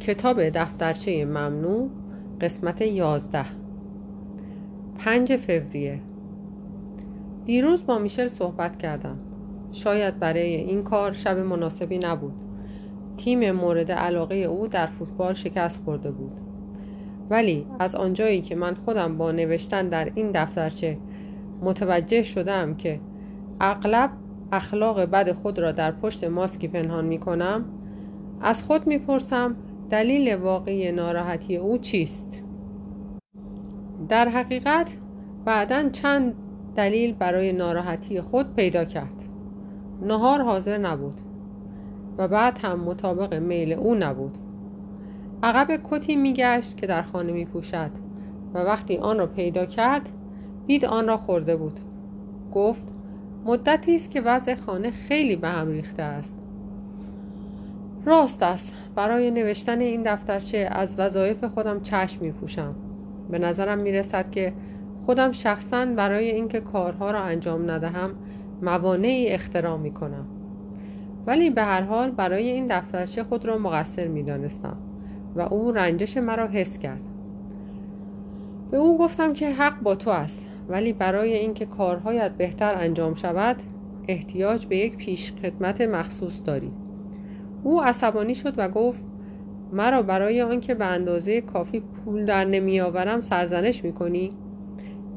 کتاب دفترچه ممنوع قسمت یازده. پنج فوریه. دیروز با میشل صحبت کردم. شاید برای این کار شب مناسبی نبود. تیم مورد علاقه او در فوتبال شکست خورده بود. ولی از آنجایی که من خودم با نوشتن در این دفترچه متوجه شدم که اغلب اخلاق بد خود را در پشت ماسکی پنهان می کنم از خود می‌پرسم دلیل واقعی ناراحتی او چیست؟ در حقیقت بعدا چند دلیل برای ناراحتی خود پیدا کرد. نهار حاضر نبود و بعد هم مطابق میل او نبود. عقب کتی میگشت که در خانه میپوشد و وقتی آن را پیدا کرد دید آن را خورده بود. گفت مدتی است که وضع خانه خیلی به هم ریخته است. راست است. برای نوشتن این دفترچه از وظایف خودم چشم می پوشم به نظرم می رسد که خودم شخصا برای اینکه کارها را انجام ندهم موانعی اختراع می کنم ولی به هر حال برای این دفترچه خود را مقصر می دانستم و او رنجش مرا حس کرد. به او گفتم که حق با تو است ولی برای اینکه کارهایت بهتر انجام شود احتیاج به یک پیش خدمت مخصوص داری. او عصبانی شد و گفت مرا برای آنکه به اندازه کافی پول در نمیآورم سرزنش می‌کنی؟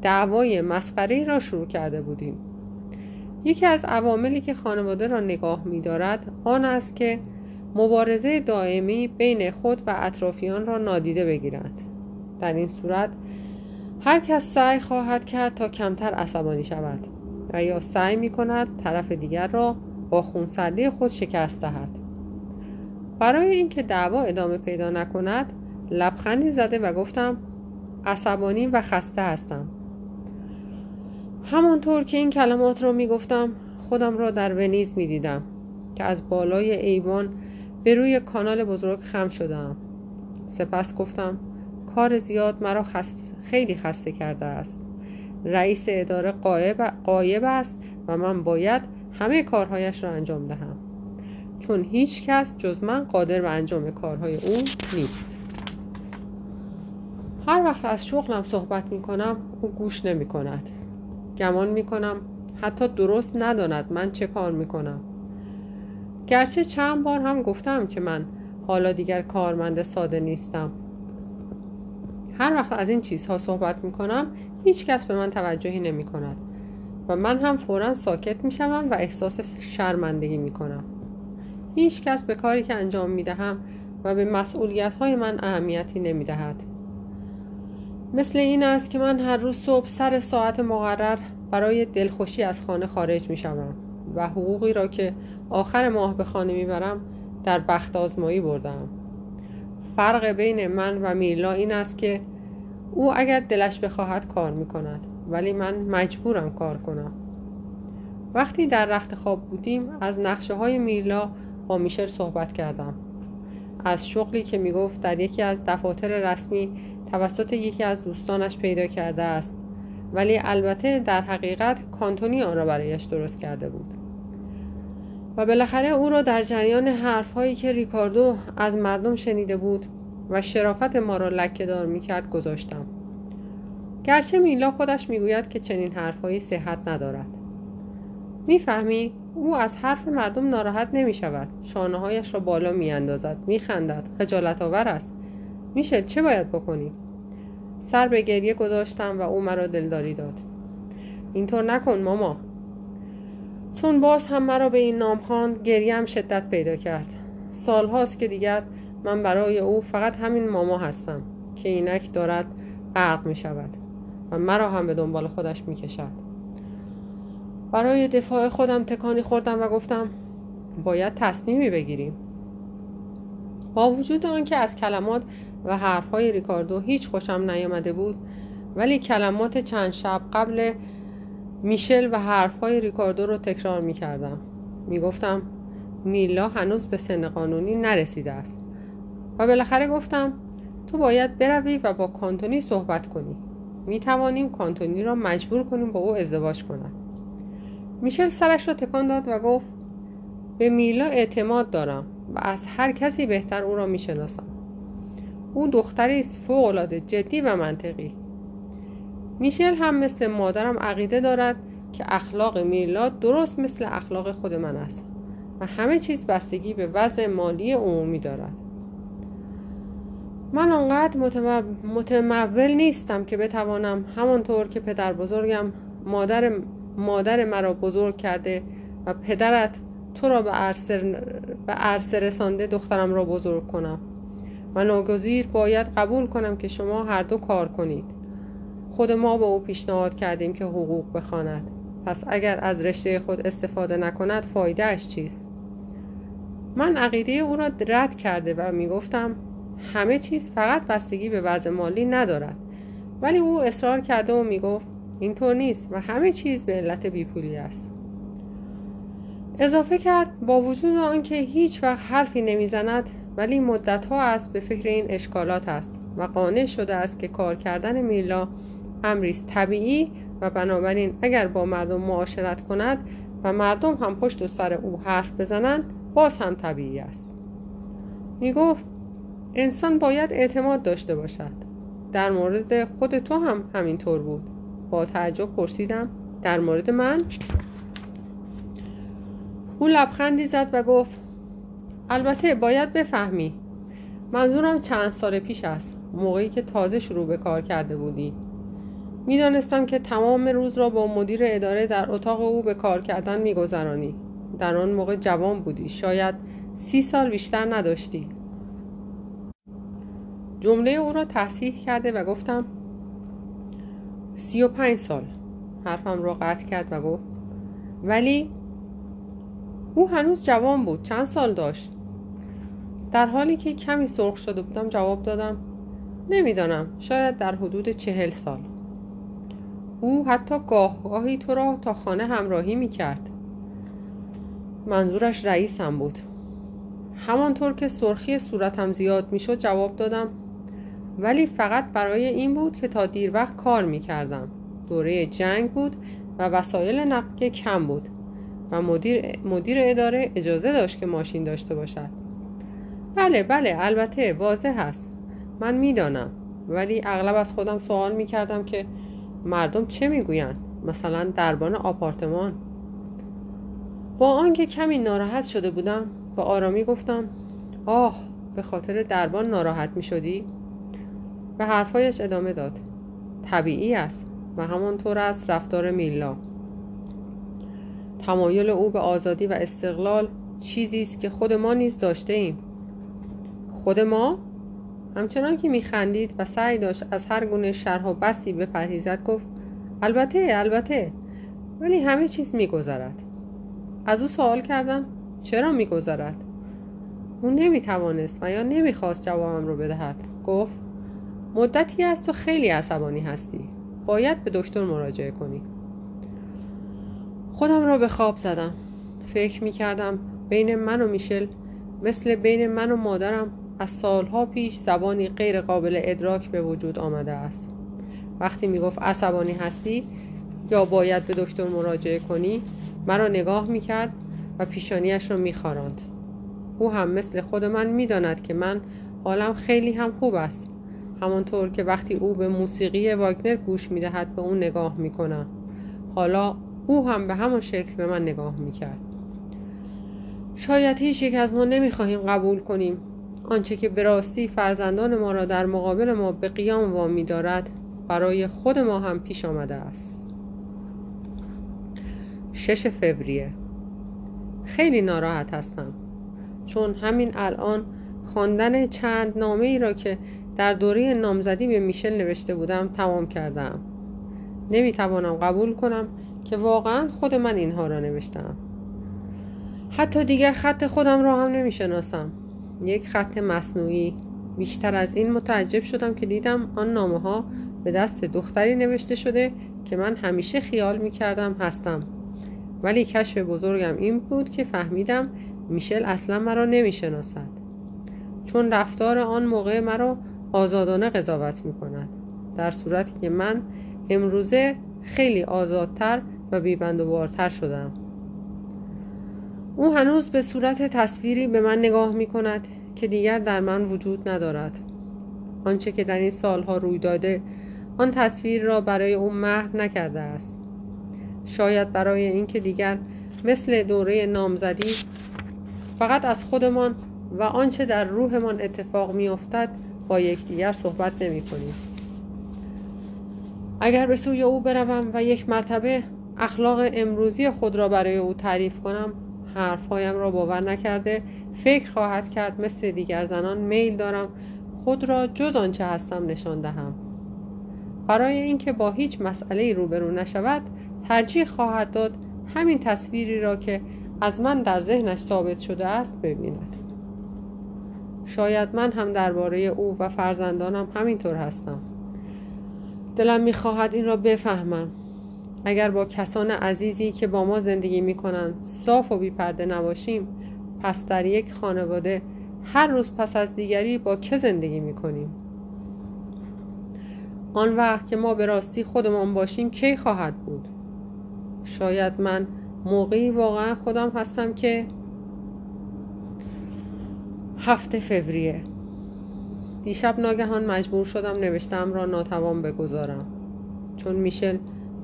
دعوای مسخره را شروع کرده بودیم. یکی از عواملی که خانواده را نگاه میدارد آن است که مبارزه دائمی بین خود و اطرافیان را نادیده بگیرند در این صورت هر کس سعی خواهد کرد تا کمتر عصبانی شود و یا سعی می کند طرف دیگر را با خونسردی خود شکست دهد. برای اینکه دعوا ادامه پیدا نکند لبخندی زده و گفتم عصبانی و خسته هستم. همانطور که این کلمات را می گفتم خودم را در ونیز می دیدم که از بالای ایوان به روی کانال بزرگ خم شدم سپس گفتم کار زیاد مرا خیلی خسته کرده است. رئیس اداره قایب است و من باید همه کارهایش را انجام دهم. چون هیچ کس جز من قادر به انجام کارهای او نیست. هر وقت از شغلم صحبت می کنم او گوش نمی کند گمان می کنم حتی درست نداند من چه کار می کنم گرچه چند بار هم گفتم که من حالا دیگر کارمند ساده نیستم. هر وقت از این چیزها صحبت می کنم هیچ کس به من توجهی نمی کند و من هم فورا ساکت می شوم و احساس شرمندگی می کنم هیچ کس به کاری که انجام می دهم و به مسئولیت های من اهمیتی نمی دهد مثل این است که من هر روز صبح سر ساعت مقرر برای دلخوشی از خانه خارج می شوم و حقوقی را که آخر ماه به خانه می برم در بخت آزمایی بردم. فرق بین من و میلا این است که او اگر دلش بخواهد کار می کند ولی من مجبورم کار کنم. وقتی در رخت خواب بودیم از نقشه های میلا با میشل صحبت کردم. از شغلی که می‌گفت در یکی از دفاتر رسمی توسط یکی از دوستانش پیدا کرده است. ولی البته در حقیقت کانتونی آن را برایش درست کرده بود. و بالاخره او را در جریان حرفهایی که ریکاردو از مردم شنیده بود و شرافت ما را لکه دار می‌کرد گذاشتم. گرچه میلا خودش می‌گوید که چنین حرفهایی صحت ندارد. می‌فهمی؟ او از حرف مردم ناراحت نمی شود شانه هایش را بالا می اندازد می خندد خجالت آور است. میشه چه باید بکنی؟ سر به گریه گذاشتم و او مرا دلداری داد. اینطور نکن ماما. چون باز هم مرا به این نام خواند گریم شدت پیدا کرد. سالهاست که دیگر من برای او فقط همین ماما هستم که اینک دارد غرق می شود و مرا هم به دنبال خودش می کشد برای دفاع خودم تکانی خوردم و گفتم باید تصمیمی بگیریم. با وجود آنکه از کلمات و حرفهای ریکاردو هیچ خوشم نیامده بود ولی کلمات چند شب قبل میشل و حرفهای ریکاردو رو تکرار می کردم می گفتم میلا هنوز به سن قانونی نرسیده است. و بالاخره گفتم تو باید بروی و با کانتونی صحبت کنی. می توانیم کانتونی را مجبور کنیم با او ازدواج کند میشل سرش را تکان داد و گفت به میلا اعتماد دارم و از هر کسی بهتر او را می‌شناسم. او دختری است فوقالعاده جدی و منطقی. میشل هم مثل مادرم عقیده دارد که اخلاق میلاد درست مثل اخلاق خود من است و همه چیز بستگی به وضع مالی عمومی دارد. من آنقدر متمول نیستم که بتوانم همانطور که پدر بزرگم مادر, مادر مرا بزرگ کرده و پدرت تو را به عرصه رسانده دخترم را بزرگ کنم. و ناگزیر باید قبول کنم که شما هر دو کار کنید. خود ما به او پیشنهاد کردیم که حقوق بخواند. پس اگر از رشته خود استفاده نکند فایدهش چیست؟ من عقیده او را رد کرده و می‌گفتم همه چیز فقط بستگی به وضع مالی ندارد. ولی او اصرار کرده و می‌گفت اینطور نیست و همه چیز به علت بیپولی است. اضافه کرد با وجود آنکه هیچ وقت حرفی نمی‌زند ولی مدت ها است به فکر این اشکالات است و قانع شده است که کار کردن میلا امریست طبیعی و بنابراین اگر با مردم معاشرت کند و مردم هم پشت و سر او حرف بزنند باز هم طبیعی است. می گفت انسان باید اعتماد داشته باشد. در مورد خود تو هم همینطور بود. با تعجب پرسیدم در مورد من؟ او لبخندی زد و گفت البته باید بفهمی منظورم چند سال پیش است موقعی که تازه شروع به کار کرده بودی. می‌دانستم که تمام روز را با مدیر اداره در اتاق او به کار کردن میگذرانی. در آن موقع جوان بودی شاید سی سال بیشتر نداشتی. جمله او را تصحیح کرده و گفتم سی و پنج سال. حرفم را قطع کرد و گفت ولی او هنوز جوان بود چند سال داشت؟ در حالی که کمی سرخ شده بودم جواب دادم نمی‌دانم شاید در حدود چهل سال. او حتی گاهی تو را تا خانه همراهی می کرد منظورش رئیسم بود. همانطور که سرخی صورتم زیاد می شد جواب دادم ولی فقط برای این بود که تا دیر وقت کار می کردم دوره جنگ بود و وسایل نقلیه کم بود و مدیر, مدیر اداره اجازه داشت که ماشین داشته باشد. بله بله البته واضح هست من می‌دانم. ولی اغلب از خودم سوال می کردم که مردم چه می‌گویند؟ مثلا دربان آپارتمان. با آنکه کمی ناراحت شده بودم با آرامی گفتم آه به خاطر دربان ناراحت می شدی؟ به حرفایش ادامه داد. طبیعی است و همانطور است رفتار میلا تمایل او به آزادی و استقلال چیزی است که خود ما نیز داشته ایم. خود ما؟ همچنان که میخندید و سعی داشت از هر گونه شرح و بسی بپرهیزد گفت البته البته ولی همه چیز میگذرد. از او سوال کردم چرا میگذرد؟ او نمی‌توانست و یا نمی‌خواست جوابم رو بدهد. گفت مدتی است تو خیلی عصبانی هستی. باید به دکتر مراجعه کنی. خودم را به خواب زدم. فکر می‌کردم بین من و میشل مثل بین من و مادرم از سالها پیش زبانی غیر قابل ادراک به وجود آمده است. وقتی می‌گفت عصبانی هستی یا باید به دکتر مراجعه کنی مرا نگاه می‌کرد و پیشانیش را میخاراند او هم مثل خود من می‌داند که من حالم خیلی هم خوب است. همانطور که وقتی او به موسیقی واگنر گوش می‌دهد به او نگاه می‌کنم حالا او هم به همان شکل به من نگاه می‌کرد. شاید هیچ یک از ما نمی‌خواهیم قبول کنیم. آنچه که به راستی فرزندان ما را در مقابل ما به قیام وامی دارد برای خود ما هم پیش آمده است. شش فوریه. خیلی ناراحت هستم. چون همین الان خواندن چند نامه ای را که در دوره نامزدی به میشل نوشته بودم تمام کردم. نمی‌توانم قبول کنم که واقعا خود من اینها را نوشتم. حتی دیگر خط خودم را هم نمی‌شناسم. یک خط مصنوعی. بیشتر از این متعجب شدم که دیدم آن نامه ها به دست دختری نوشته شده که من همیشه خیال می کردم هستم. ولی کشف بزرگم این بود که فهمیدم میشل اصلا مرا نمی شناسد چون رفتار آن موقع مرا آزادانه قضاوت می کند در صورتی که من امروزه خیلی آزادتر و بیبند و بارتر شدم. او هنوز به صورت تصویری به من نگاه می کند که دیگر در من وجود ندارد. آنچه که در این سالها روی داده آن تصویر را برای او محو نکرده است. شاید برای اینکه دیگر مثل دوره نامزدی فقط از خودمان و آنچه در روحمان اتفاق میافتد با یکدیگر صحبت نمی کنیم. اگر به سوی او بروم و یک مرتبه اخلاق امروزی خود را برای او تعریف کنم حرفهایم را باور نکرده فکر خواهد کرد مثل دیگر زنان میل دارم خود را جز آنچه هستم نشان دهم برای اینکه با هیچ مسئله روبرو نشود ترجیح خواهد داد همین تصویری را که از من در ذهنش ثابت شده است ببیند شاید من هم درباره او و فرزندانم همینطور هستم. دلم می‌خواهد این را بفهمم. اگر با کسان عزیزی که با ما زندگی می‌کنند صاف و بیپرده نباشیم پس در یک خانواده هر روز پس از دیگری با که زندگی می‌کنیم؟ آن وقت که ما به راستی خودمان باشیم کی خواهد بود؟ شاید من موقعی واقعا خودم هستم که هفته فوریه. دیشب ناگهان مجبور شدم نوشتم را ناتوان بگذارم. چون میشل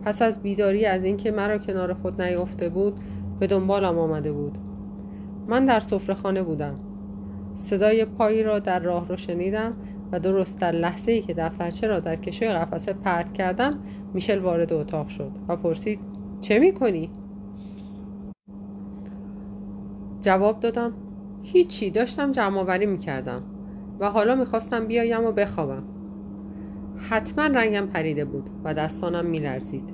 پس از بیداری از اینکه مرا کنار خود نیافته بود به دنبالم آمده بود. من در خانه بودم. صدای پایی را در راه رو شنیدم و درست در لحظه ای که دفترچه را در کشوی قفسه پرت کردم میشل وارد اتاق شد و پرسید چه می‌کنی؟ جواب دادم هیچی داشتم جمع آوری می‌کردم و حالا می‌خواستم بیایم و بخوابم. حتما رنگم پریده بود و دستانم میلرزید.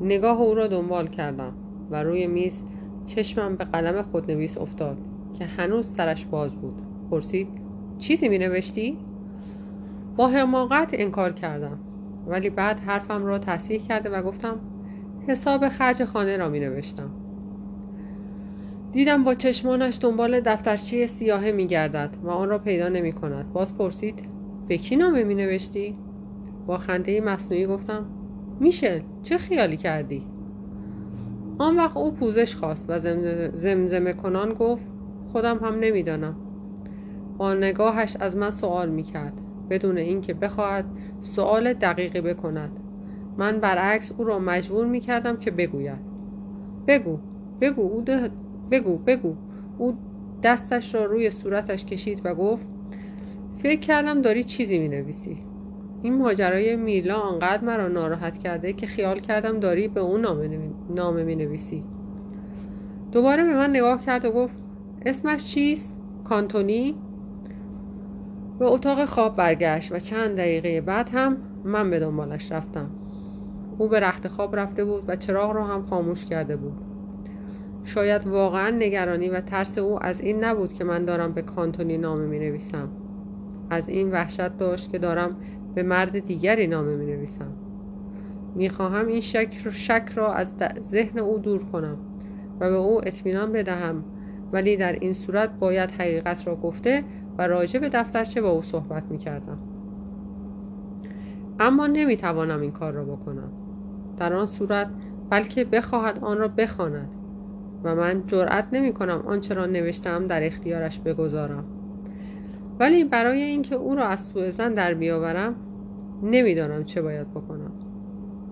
نگاه او را دنبال کردم و روی میز چشمم به قلم خودنویس افتاد که هنوز سرش باز بود. پرسید چیزی می نوشتی؟ با حماقت انکار کردم ولی بعد حرفم را تصحیح کرده و گفتم حساب خرج خانه را می نوشتم دیدم با چشمانش دنبال دفترچه سیاهه می گردد و آن را پیدا نمی کند باز پرسید به کی نامه می نوشتی؟ با خنده مصنوعی گفتم میشل چه خیالی کردی؟ آن وقت او پوزش خواست و زمزمه کنان گفت خودم هم نمی‌دانم با نگاهش از من سوال می‌کرد بدون اینکه بخواهد سوال دقیقی بکند من برعکس او را مجبور می‌کردم که بگوید بگو بگو او بگو بگو. او دستش را روی صورتش کشید و گفت فکر کردم داری چیزی می نویسی این ماجرای میلا آنقدر مرا ناراحت کرده که خیال کردم داری به اون نامه می نویسی دوباره به من نگاه کرد و گفت اسمش چیست؟ کانتونی؟ به اتاق خواب برگشت و چند دقیقه بعد هم من به دنبالش رفتم. او به رخت خواب رفته بود و چراغ را هم خاموش کرده بود. شاید واقعا نگرانی و ترس او از این نبود که من دارم به کانتونی نامه می نویسم از این وحشت داشت که دارم به مرد دیگری نامه می نویسم می خواهم این شک, شک را از ذهن او دور کنم و به او اطمینان بدهم ولی در این صورت باید حقیقت را گفته و راجع به دفترچه با او صحبت می کردم اما نمی توانم این کار را بکنم. در آن صورت بلکه بخواهد آن را بخواند. و من جرأت نمی کنم آنچه را نوشتم در اختیارش بگذارم. ولی برای اینکه او را از سوء زن در بیاورم نمی‌دانم چه باید بکنم.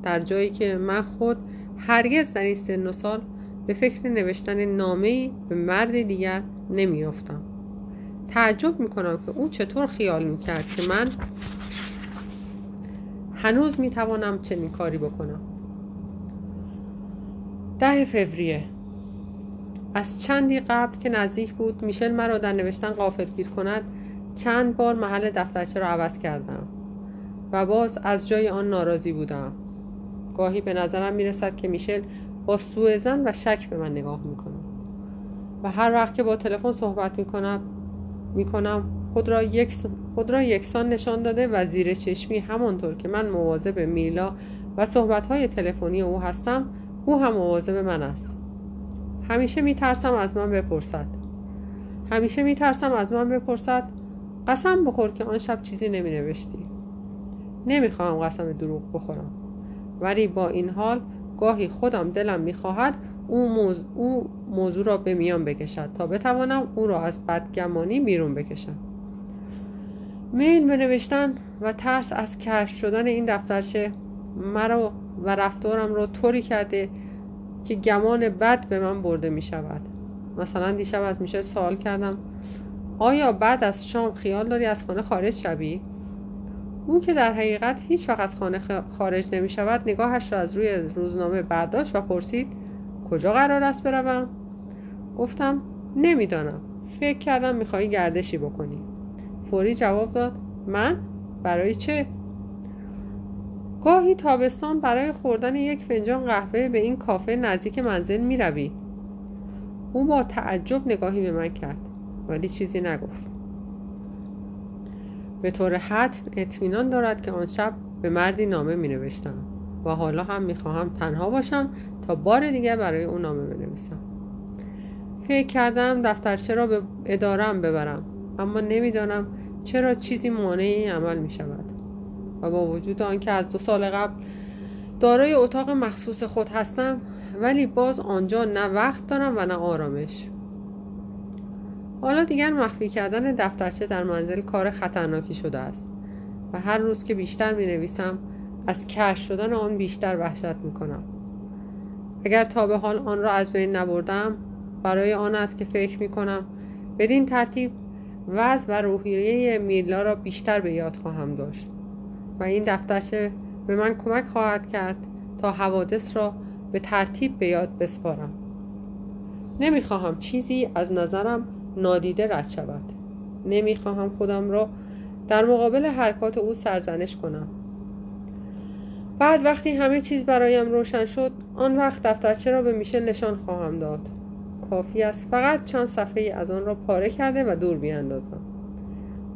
در جایی که من خود هرگز در این سن و سال به فکر نوشتن نامه به مرد دیگر نمیافتم. تعجب می‌کنم که او چطور خیال می‌کرد که من هنوز می‌توانم چنین کاری بکنم. ده فوریه از چندی قبل که نزدیک بود میشل مرا در نوشتن گیر کند چند بار محل دفترچه را عوض کردم و باز از جای آن ناراضی بودم. گاهی به نظرم می‌رسد که میشل با سوء زن و شک به من نگاه می‌کنم و هر وقت که با تلفن صحبت می‌کنم می‌کنم خود را, یک خود را یکسان نشان داده و زیر چشمی همانطور که من مواظب میلا و صحبت تلفنی او هستم او هم مواظب من است. همیشه میترسم از من بپرسد. همیشه میترسم از من بپرسد. قسم بخور که آن شب چیزی نمی نوشتی نمی‌خواهم قسم دروغ بخورم. ولی با این حال گاهی خودم دلم می‌خواهد او, موز... او موضوع را به میان بکشد تا بتوانم او را از بدگمانی بیرون بکشم. میل به و ترس از کشف شدن این دفترچه مرا و رفتارم را طوری کرده که گمان بد به من برده می شود مثلا دیشب از میشه سوال کردم آیا بعد از شام خیال داری از خانه خارج شوی؟ او که در حقیقت هیچ وقت از خانه خارج نمی شود نگاهش را از روی روزنامه برداشت و پرسید کجا قرار است بروم؟ گفتم نمی‌دانم فکر کردم میخوایی گردشی بکنی فوری جواب داد من؟ برای چه؟ گاهی تابستان برای خوردن یک فنجان قهوه به این کافه نزدیک منزل می روی. او با تعجب نگاهی به من کرد ولی چیزی نگفت. به طور حتم اطمینان دارد که آن شب به مردی نامه می نوشتم و حالا هم می خواهم تنها باشم تا بار دیگر برای او نامه بنویسم. فکر کردم دفترچه را به ادارم ببرم اما نمی‌دانم چرا چیزی مانع این عمل می شود و با وجود آنکه از دو سال قبل دارای اتاق مخصوص خود هستم ولی باز آنجا نه وقت دارم و نه آرامش. حالا دیگر مخفی کردن دفترچه در منزل کار خطرناکی شده است و هر روز که بیشتر می نویسم از کش شدن آن بیشتر وحشت می کنم اگر تا به حال آن را از بین نبردم برای آن است که فکر می کنم بدین ترتیب وضع و روحیه میرلا را بیشتر به یاد خواهم داشت. و این دفترچه به من کمک خواهد کرد تا حوادث را به ترتیب به یاد بسپارم. نمی‌خواهم چیزی از نظرم نادیده رد شود. نمی‌خواهم خودم را در مقابل حرکات او سرزنش کنم. بعد وقتی همه چیز برایم روشن شد آن وقت دفترچه را به میشل نشان خواهم داد. کافی است فقط چند صفحه از آن را پاره کرده و دور بیاندازم.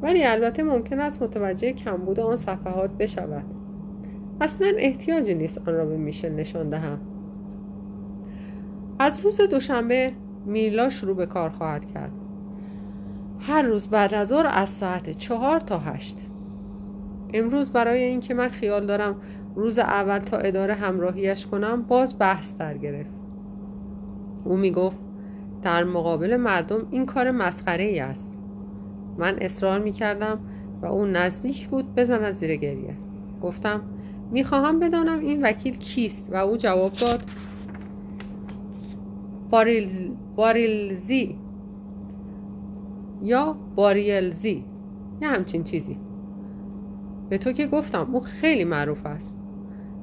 ولی البته ممکن است متوجه کمبود آن صفحات بشود. اصلا احتیاجی نیست آن را به میشل نشان دهم. از روز دوشنبه میرلا شروع به کار خواهد کرد. هر روز بعد از ظهر از ساعت چهار تا هشت. امروز برای اینکه من خیال دارم روز اول تا اداره همراهیش کنم باز بحث در گرفت. او می گفت در مقابل مردم این کار مسخره ای است. من اصرار می کردم و او نزدیک بود بزن زیر گریه. گفتم می‌خواهم بدانم این وکیل کیست؟ و او جواب داد باریلز... باریلزی. یا باریلزی. یه همچین چیزی. به تو که گفتم او خیلی معروف است.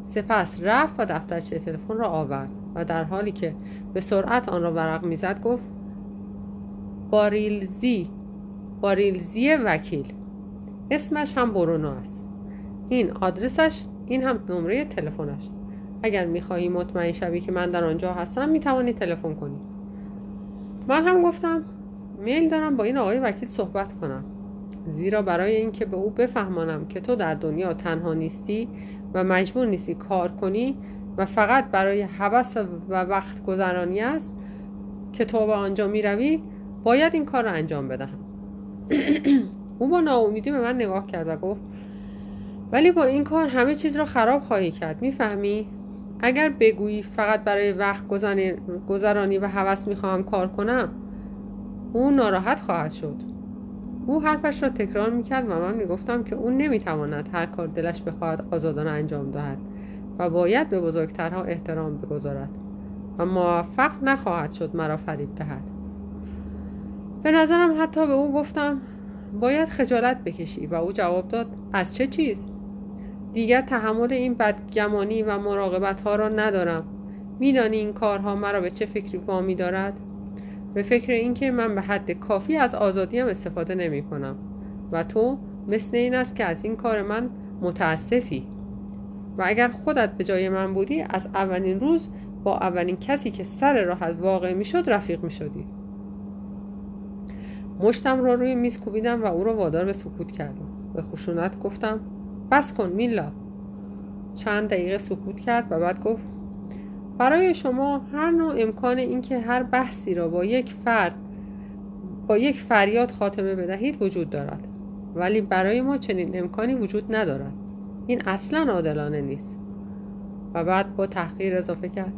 سپس رفت و دفترچه تلفن را آورد و در حالی که به سرعت آن را ورق می‌زد گفت باریلزی. باریلزی وکیل. اسمش هم برونو است. این آدرسش این هم نمره تلفنش. اگر می‌خواهی مطمئن شوی که من در آنجا هستم می‌توانی تلفن کنی. من هم گفتم میل دارم با این آقای وکیل صحبت کنم. زیرا برای اینکه به او بفهمانم که تو در دنیا تنها نیستی و مجبور نیستی کار کنی و فقط برای حوث و وقت گذرانی است که تو به آنجا می روی باید این کار را انجام بدهم. او با ناامیدی به من نگاه کرد و گفت ولی با این کار همه چیز را خراب خواهی کرد می‌فهمی؟ اگر بگویی فقط برای وقت گذرانی و حوث می‌خواهم کار کنم او ناراحت خواهد شد. او حرفش را تکرار می‌کرد و من می‌گفتم که او نمی‌تواند هر کار دلش بخواهد آزادانه انجام دهد و باید به بزرگترها احترام بگذارد و موفق نخواهد شد مرا فریب دهد. به نظرم حتی به او گفتم باید خجالت بکشی. و او جواب داد از چه چیز؟ دیگر تحمل این بدگمانی و مراقبت ها را ندارم. میدانی این کارها مرا به چه فکری وامی دارد؟ به فکر اینکه من به حد کافی از آزادیم استفاده نمی کنم و تو مثل این است که از این کار من متاسفی. و اگر خودت به جای من بودی از اولین روز با اولین کسی که سر راحت واقع می شد رفیق می شدی مشتم را روی میز کوبیدم و او را وادار به سکوت کردم. به خشونت گفتم بس کن میلا. چند دقیقه سکوت کرد و بعد گفت برای شما هر نوع امکان اینکه هر بحثی را با یک فرد با یک فریاد خاتمه بدهید وجود دارد. ولی برای ما چنین امکانی وجود ندارد. این اصلا عادلانه نیست. و بعد با تحقیر اضافه کرد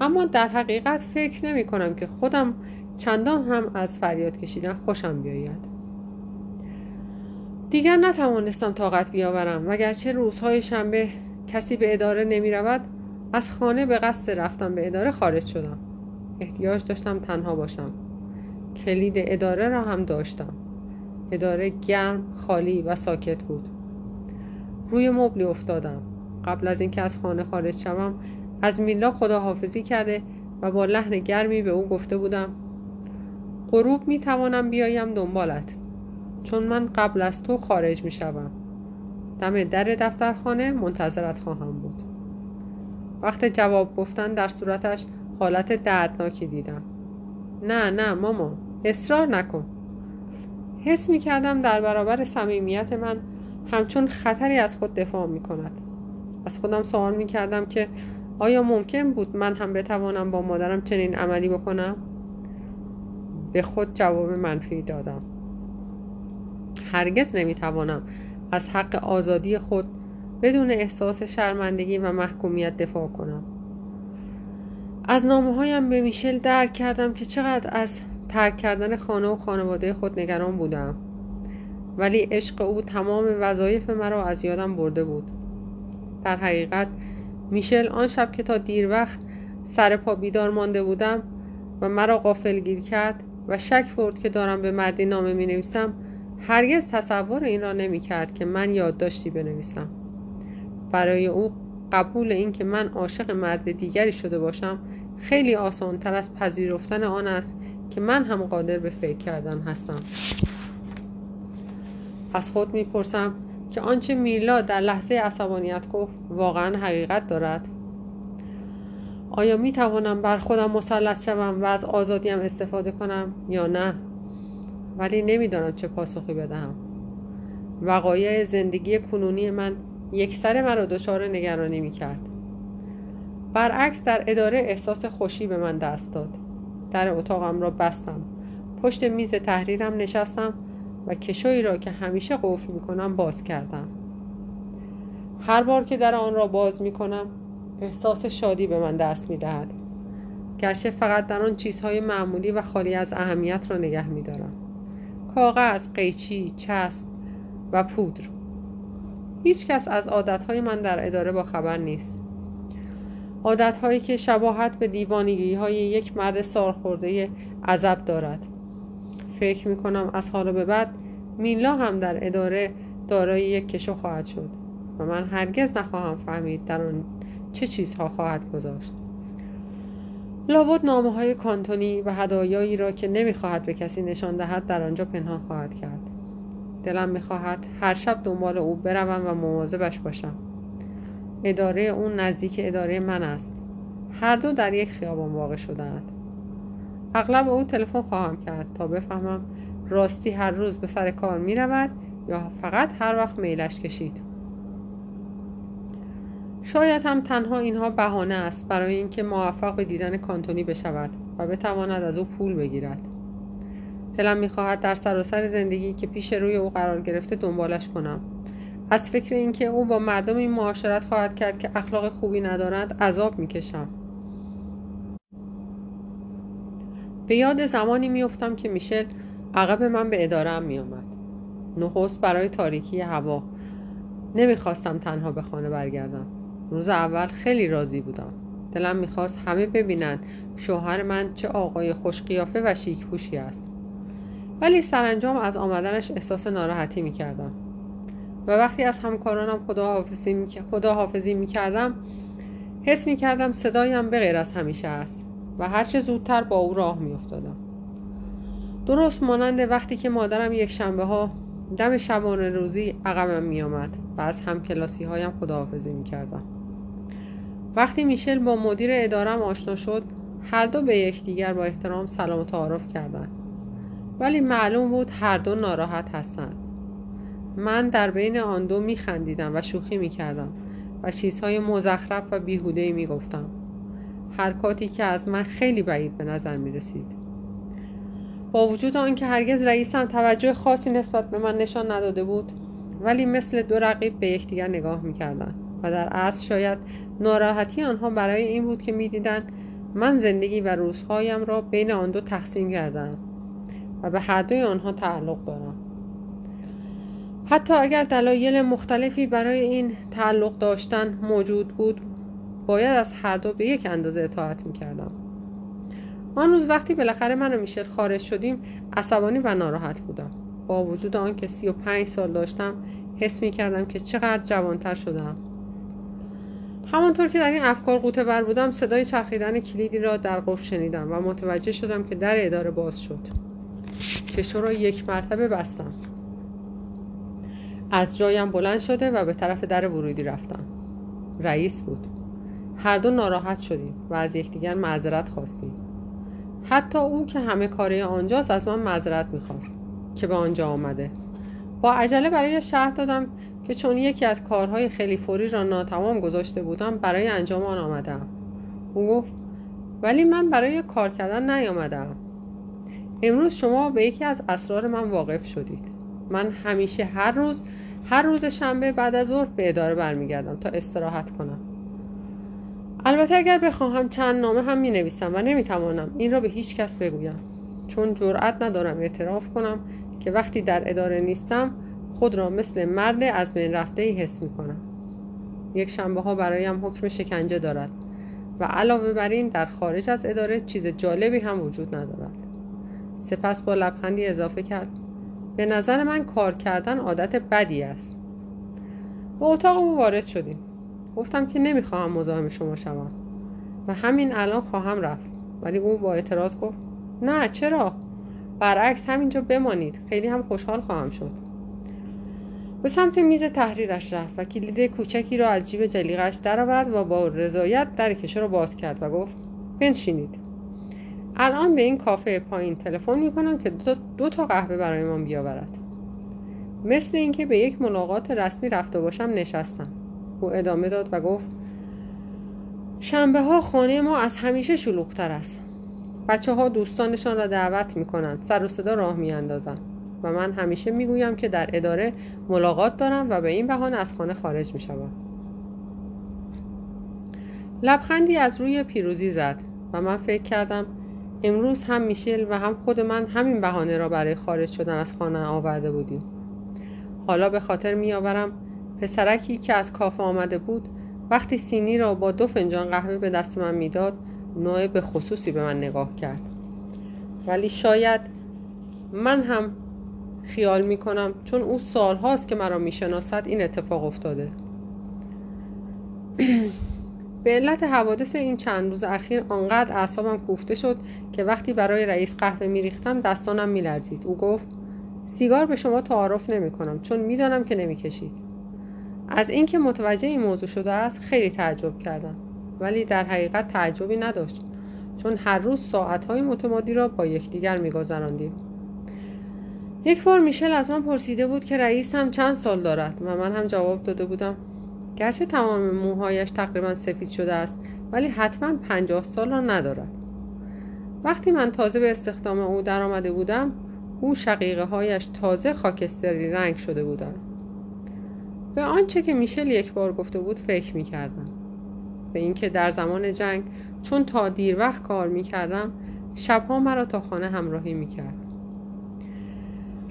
اما در حقیقت فکر نمی کنم که خودم چندان هم از فریاد کشیدن خوشم بیاید. دیگر نتوانستم طاقت بیاورم وگرچه روزهای شنبه کسی به اداره نمی رود از خانه به قصد رفتم به اداره خارج شدم. احتیاج داشتم تنها باشم. کلید اداره را هم داشتم. اداره گرم خالی و ساکت بود. روی مبلی افتادم. قبل از اینکه از خانه خارج شوم از میلا خداحافظی کرده و با لحن گرمی به او گفته بودم غروب می توانم بیایم دنبالت. چون من قبل از تو خارج می شوم دم در دفترخانه منتظرت خواهم بود. وقت جواب گفتن در صورتش حالت دردناکی دیدم. نه نه ماما اصرار نکن. حس می کردم در برابر صمیمیت من همچون خطری از خود دفاع می کند از خودم سوال می کردم که آیا ممکن بود من هم بتوانم با مادرم چنین عملی بکنم؟ به خود جواب منفی دادم. هرگز نمی‌توانم از حق آزادی خود بدون احساس شرمندگی و محکومیت دفاع کنم. از نامه هایم به میشل درک کردم که چقدر از ترک کردن خانه و خانواده خود نگران بودم. ولی عشق او تمام وظایف مرا از یادم برده بود. در حقیقت میشل آن شب که تا دیر وقت سر پا بیدار مانده بودم و مرا غافل گیر کرد و شک برد که دارم به مردی نامه می نویسم هرگز تصور این را نمی کرد که من یادداشتی بنویسم. برای او قبول این که من عاشق مرد دیگری شده باشم خیلی آسان تر از پذیرفتن آن است که من هم قادر به فکر کردن هستم. از خود می‌پرسم که آنچه میلا در لحظه عصبانیت گفت واقعا حقیقت دارد؟ آیا می توانم بر خودم مسلط شوم و از آزادیم استفاده کنم یا نه؟ ولی نمی‌دانم چه پاسخی بدهم. وقایع زندگی کنونی من یک سر مرا دچار نگرانی می کرد برعکس در اداره احساس خوشی به من دست داد. در اتاقم را بستم. پشت میز تحریرم نشستم و کشویی را که همیشه قفل می کنم باز کردم. هر بار که در آن را باز می کنم احساس شادی به من دست می دهد گرچه فقط در آن چیزهای معمولی و خالی از اهمیت را نگه می دارم کاغذ، قیچی، چسب و پودر. هیچ کس از عادتهای من در اداره با خبر نیست. عادتهایی که شباهت به دیوانگی های یک مرد سالخورده عذب دارد. فکر می کنم از حالا به بعد میلا هم در اداره دارای یک کشو خواهد شد و من هرگز نخواهم فهمید در آن چه چیزها خواهد گذاشت. لابد نامه های کانتونی و هدایایی را که نمی‌خواهد به کسی نشان دهد در آنجا پنهان خواهد کرد. دلم می‌خواهد هر شب دنبال او بروم و مواظبش باشم. اداره اون نزدیک اداره من است. هر دو در یک خیابان واقع شدهاند. اغلب او تلفن خواهم کرد تا بفهمم راستی هر روز به سر کار می رود یا فقط هر وقت میلش کشید. شاید هم تنها اینها بهانه است برای اینکه موفق به دیدن کانتونی بشود و بتواند از او پول بگیرد. دلم می‌خواهد در سراسر زندگی که پیش روی او قرار گرفته دنبالش کنم. از فکر اینکه او با مردمی معاشرت خواهد کرد که اخلاق خوبی ندارند عذاب می‌کشم. به یاد زمانی میافتم که میشل عقب من به ادارم میآمد. نخست برای تاریکی هوا. نمی‌خواستم تنها به خانه برگردم. روز اول خیلی راضی بودم. دلم می‌خواست همه ببینند شوهر من چه آقای خوشقیافه و شیک پوشی است. ولی سرانجام از آمدنش احساس ناراحتی می‌کردم. و وقتی از همکارانم خداحافظی می... خداحافظی می‌کردم حس می‌کردم صدایم به غیر از همیشه است و هرچه زودتر با او راه میافتادم. درست مانند وقتی که مادرم یک شنبه ها دم شبانه روزی عقبم می آمد و از همکلاسی هایم خداحافظی می کردم. وقتی میشل با مدیر ادارم آشنا شد هر دو به یکدیگر با احترام سلام و تعارف کردند. ولی معلوم بود هر دو ناراحت هستند. من در بین آن دو می خندیدم و شوخی می کردم و چیزهای مزخرف و بیهوده می گفتم حرکاتی که از من خیلی بعید به نظر می رسید با وجود آنکه هرگز رئیسم توجه خاصی نسبت به من نشان نداده بود ولی مثل دو رقیب به یکدیگر نگاه می‌کردند و در اصل شاید ناراحتی آنها برای این بود که می‌دیدند من زندگی و روزهایم را بین آن دو تقسیم کردم و به هر دوی آنها تعلق دارم. حتی اگر دلایل مختلفی برای این تعلق داشتن موجود بود باید از هر دو به یک اندازه اطاعت می‌کردم. آن روز وقتی بالاخره من و میشل خارج شدیم عصبانی و ناراحت بودم. با وجود آنکه سی و پنج سال داشتم حس می کردم که چقدر جوانتر شدم. همانطور که در این افکار قوطه بر بودم صدای چرخیدن کلیدی را در قفل شنیدم و متوجه شدم که در اداره باز شد. کشو را یک مرتبه بستم. از جایم بلند شده و به طرف در ورودی رفتم. رئیس بود. هر دو ناراحت شدیم و از یکدیگر معذرت خواستیم. حتی او که همه کاره آنجاست از من معذرت می‌خواست که به آنجا آمده. با عجله برای شهر دادم که چون یکی از کارهای خیلی فوری را ناتمام گذاشته بودم برای انجام آن آمدم او گفت ولی من برای کار کردن نیامدم امروز شما به یکی از اسرار من واقف شدید. من همیشه هر روز هر روز شنبه بعد از ظهر به اداره برمیگردم تا استراحت کنم. البته اگر بخواهم چند نامه هم می نویسم و نمی توانم این را به هیچ کس بگویم. چون جرأت ندارم اعتراف کنم که وقتی در اداره نیستم خود را مثل مرد از بین رفته ای حس می کنم یک شنبه ها برایم حکم شکنجه دارد و علاوه بر این در خارج از اداره چیز جالبی هم وجود ندارد. سپس با لبخندی اضافه کرد به نظر من کار کردن عادت بدی است. به اتاق او وارد شدیم. گفتم که نمی‌خواهم مزاحم شما شوم و همین الان خواهم رفت. ولی او با اعتراض گفت نه چرا؟ برعکس همینجا بمانید. خیلی هم خوشحال خواهم شد. به سمت میز تحریرش رفت و کلید کوچکی را از جیب جلیقش درآورد و با رضایت در کشه را باز کرد و گفت بنشینید. الان به این کافه پایین تلفن می‌کنم که دو, دو تا قهوه برای من بیاورد. مثل اینکه به یک ملاقات رسمی رفته باشم نشستم. او ادامه داد و گفت شنبه ها خانه ما از همیشه شلوغتر است. بچه ها دوستانشان را دعوت می کنند سر و صدا راه می اندازند و من همیشه می گویم که در اداره ملاقات دارم و به این بهانه از خانه خارج می شوم لبخندی از روی پیروزی زد و من فکر کردم امروز هم میشل و هم خود من همین بهانه را برای خارج شدن از خانه آورده بودیم. حالا به خاطر میآورم پسرکی که از کافه آمده بود وقتی سینی را با دو فنجان قهوه به دست من می‌داد نوع به خصوصی به من نگاه کرد. ولی شاید من هم خیال می کنم چون او سال هاست که مرا می‌شناسد این اتفاق افتاده. به علت حوادث این چند روز اخیر آنقدر اعصابم کوفته شد که وقتی برای رئیس قهوه میریختم دستانم میلرزید. او گفت سیگار به شما تعارف نمی کنم چون می‌دانم که نمی‌کشید. از اینکه متوجه این موضوع شده است خیلی تعجب کردم. ولی در حقیقت تعجبی نداشت چون هر روز ساعتهای متمادی را با یکدیگر میگذراندیم. یک بار میشل از من پرسیده بود که رئیس هم چند سال دارد و من هم جواب داده بودم گرچه تمام موهایش تقریبا سفید شده است ولی حتما پنجاه سال را ندارد. وقتی من تازه به استخدام او درآمده بودم او شقیقه هایش تازه خاکستری رنگ شده بودند. به آنچه که میشل یک بار گفته بود فکر می کردم به اینکه در زمان جنگ چون تا دیر وقت کار می کردم شبها مرا تا خانه همراهی می کرد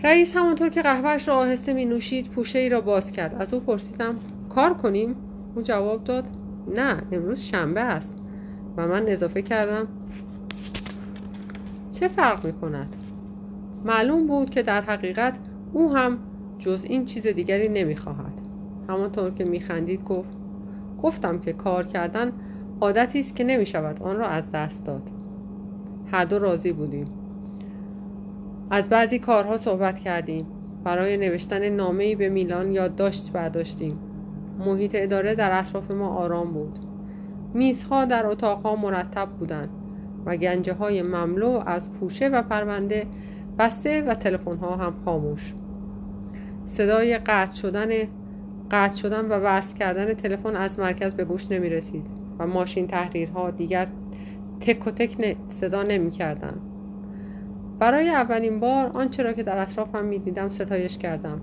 رئیس همانطور که قهوهش را آهسته می نوشید پوشه ای را باز کرد. از او پرسیدم کار کنیم؟ او جواب داد نه امروز شنبه است. و من اضافه کردم چه فرق می کند؟ معلوم بود که در حقیقت او هم جز این چیز دیگری نمی خواهد همانطور که می خندید گفت گفتم که کار کردن عادتی است که نمی شود آن را از دست داد. هر دو راضی بودیم. از بعضی کارها صحبت کردیم. برای نوشتن نامه‌ای به میلان یادداشت برداشتیم. محیط اداره در اطراف ما آرام بود. میزها در اتاقها مرتب بودند و گنجه های مملو از پوشه و پرونده بسته و تلفن ها هم خاموش. صدای قطع شدن قطع شدن و وصل کردن تلفن از مرکز به گوش نمی رسید و ماشین تحریرها دیگر تک و تک صدا نمی کردن. برای اولین بار آنچه را که در اطرافم می دیدم ستایش کردم.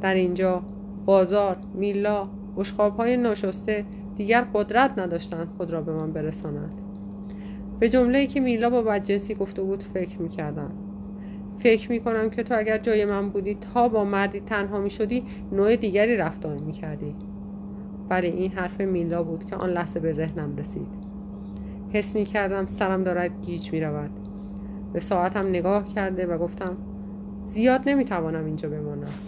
در اینجا بازار میلا بشخاب های ناشسته دیگر قدرت نداشتند خود را به من برسانند به جمله که میلا با بدجنسی گفته بود فکر می‌کردم. فکر می‌کنم که تو اگر جای من بودی تا با مردی تنها می‌شدی نوع دیگری رفتار می‌کردی. بله این حرف میلا بود که آن لحظه به ذهنم رسید. حس می‌کردم سرم دارد گیج می‌رود. به ساعتم نگاه کرده و گفتم زیاد نمی‌توانم اینجا بمانم.